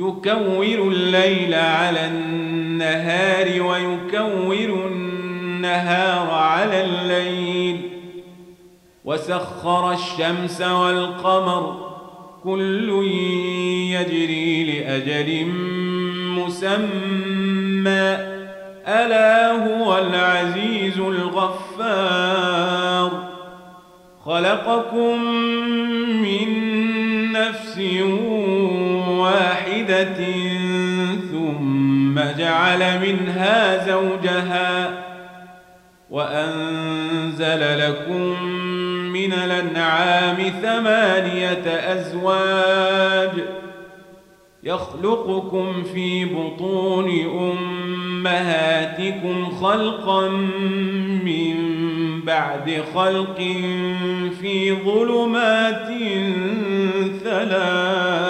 يكور الليل على النهار ويكور النهار على الليل. وسخر الشمس والقمر كل يجري لأجل مسمى. ألا هو العزيز الغفار. خلقكم من نفس واحدة ثم جعل منها زوجها وأنزل لكم من الأنعام ثمانية أزواج يخلقكم في بطون أمهاتكم خلقا من بعد خلق في ظلمات ثلاث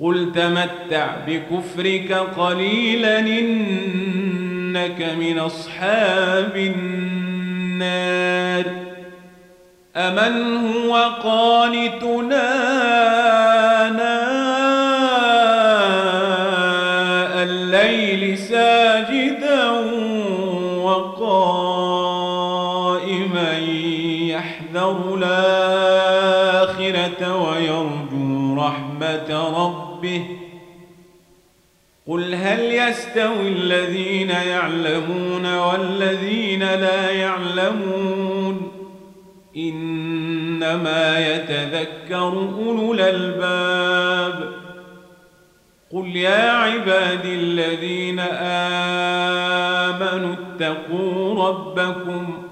قل تمتع بكفرك قليلا إنك من أصحاب النار أمن هو قانتنا هل يستوي الذين يعلمون والذين لا يعلمون؟ إنما يتذكر أولو الألباب. قل يا عبادي الذين آمنوا اتقوا ربكم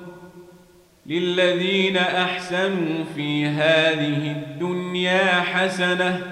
للذين أحسنوا في هذه الدنيا حسنة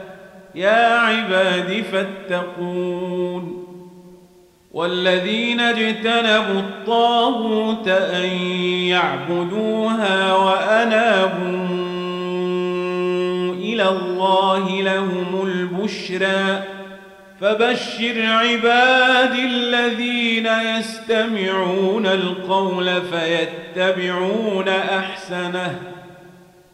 يا عباد فاتقون والذين اجتنبوا الطاغوت أن يعبدوها وأنابوا إلى الله لهم البشرى فبشر عباد الذين يستمعون القول فيتبعون أحسنه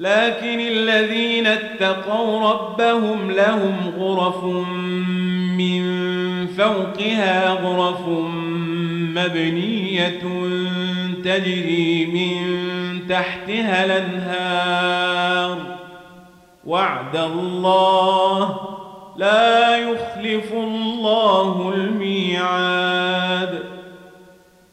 لكن الذين اتقوا ربهم لهم غرف من فوقها غرف مبنية تجري من تحتها الأنهار. وعد الله لا يخلف الله الميعاد.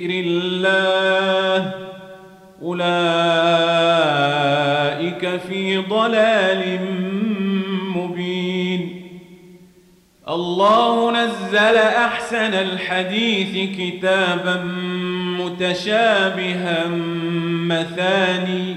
ذكر الله. أولئك في ضلال مبين. الله نزل أحسن الحديث كتابا متشابها مثاني.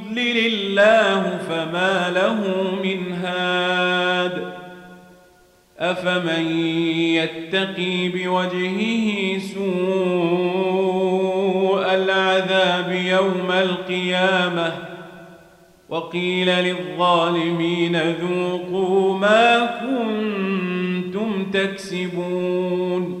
يضلل الله فما له من هاد. أفمن يتقي بوجهه سوء العذاب يوم القيامة وقيل للظالمين ذوقوا ما كنتم تكسبون.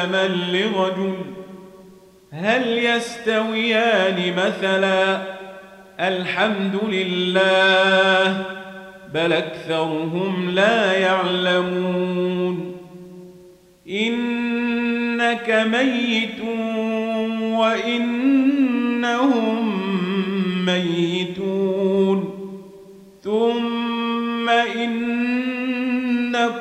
سلما لرجل هل يستويان مثلا الحمد لله بل أكثرهم لا يعلمون إنك ميت وإنهم ميتون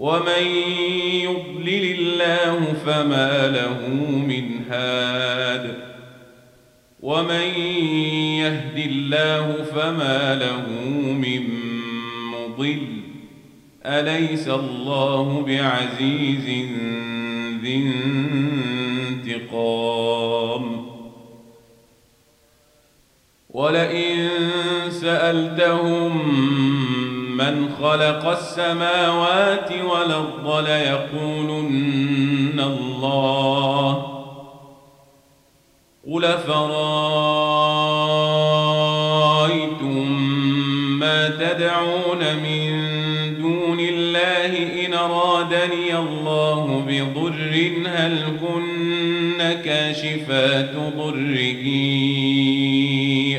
ومن يضلل الله فما له من هاد ومن يهد الله فما له من مضل أليس الله بعزيز ذي انتقام ولئن سألتهم من خلق السماوات والأرض ليقولن الله قل فرأيتم ما تدعون من دون الله إن أرادني الله بضر هل كن كاشفات ضره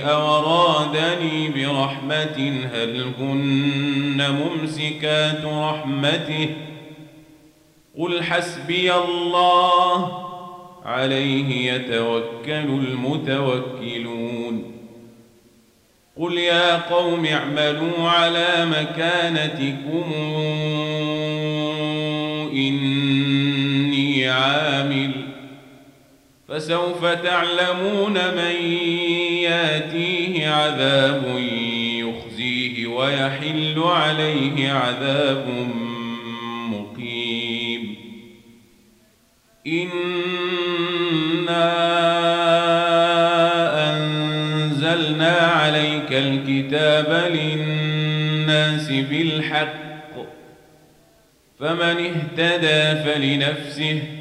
أرادني برحمة هل هن ممسكات رحمته؟ قل حسبي الله عليه يتوكل المتوكلون. قل يا قوم اعملوا على مكانتكم إني عامل فسوف تعلمون من ياتيه عذاب يخزيه ويحل عليه عذاب مقيم. إنا أنزلنا عليك الكتاب للناس بالحق فمن اهتدى فلنفسه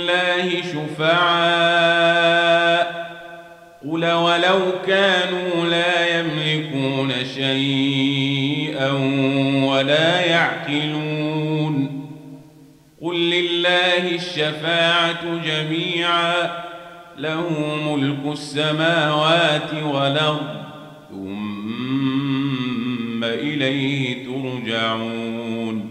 شفعاء. قل ولو كانوا لا يملكون شيئا ولا يعقلون. قل لله الشفاعة جميعا. له ملك السماوات والأرض. ثم إليه ترجعون.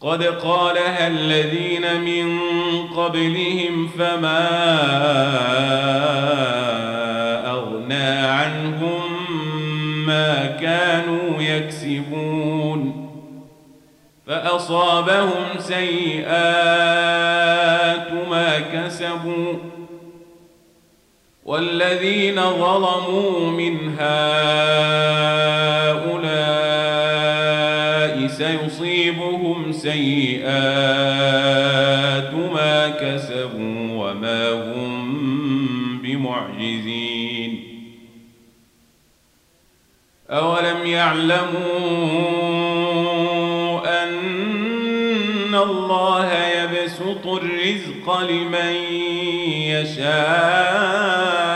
قد قالها الذين من قبلهم فما أغنى عنهم ما كانوا يكسبون فأصابهم سيئات ما كسبوا والذين ظلموا من هؤلاء سيئات ما كسبوا وما هم بمعجزين. أولم يعلموا أن الله يبسط الرزق لمن يشاء؟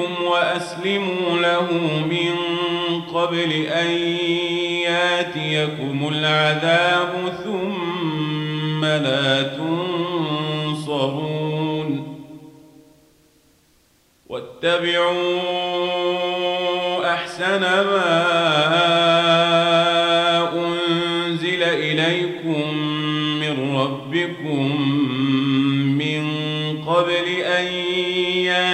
ربكم وأسلموا له من قبل أن ياتيكم العذاب ثم لا تنصرون واتبعوا أحسن ما أنزل إليكم من ربكم من قبل أن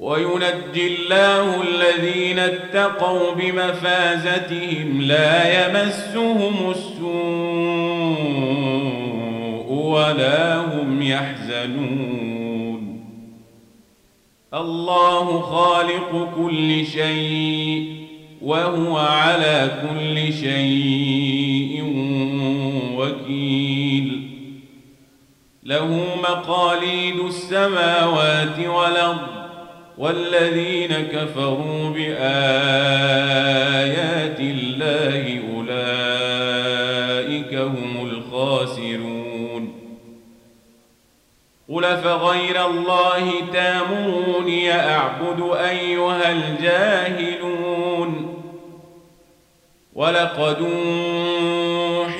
وينجي الله الذين اتقوا بمفازتهم لا يمسهم السوء ولا هم يحزنون. الله خالق كل شيء وهو على كل شيء وكيل. له مقاليد السماوات والأرض والذين كفروا بآيات الله أولئك هم الخاسرون. قل فغير الله تامروني أعبد أيها الجاهلون. ولقد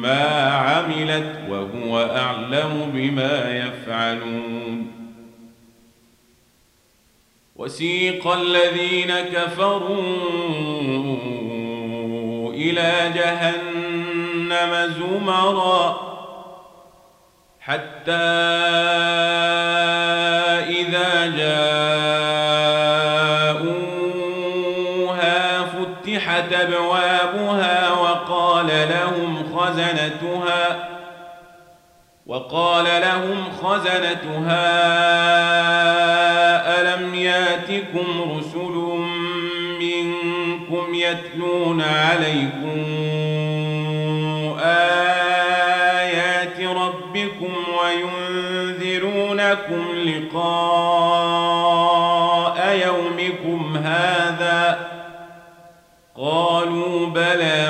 ما عملت وهو أعلم بما يفعلون. وسيق الذين كفروا إلى جهنم زمرا حتى إذا جاءوها خزنتها وقال لهم خزنتها ألم يأتكم رسل منكم يتلون عليكم آيات ربكم وينذرونكم لقاء يومكم هذا قالوا بلى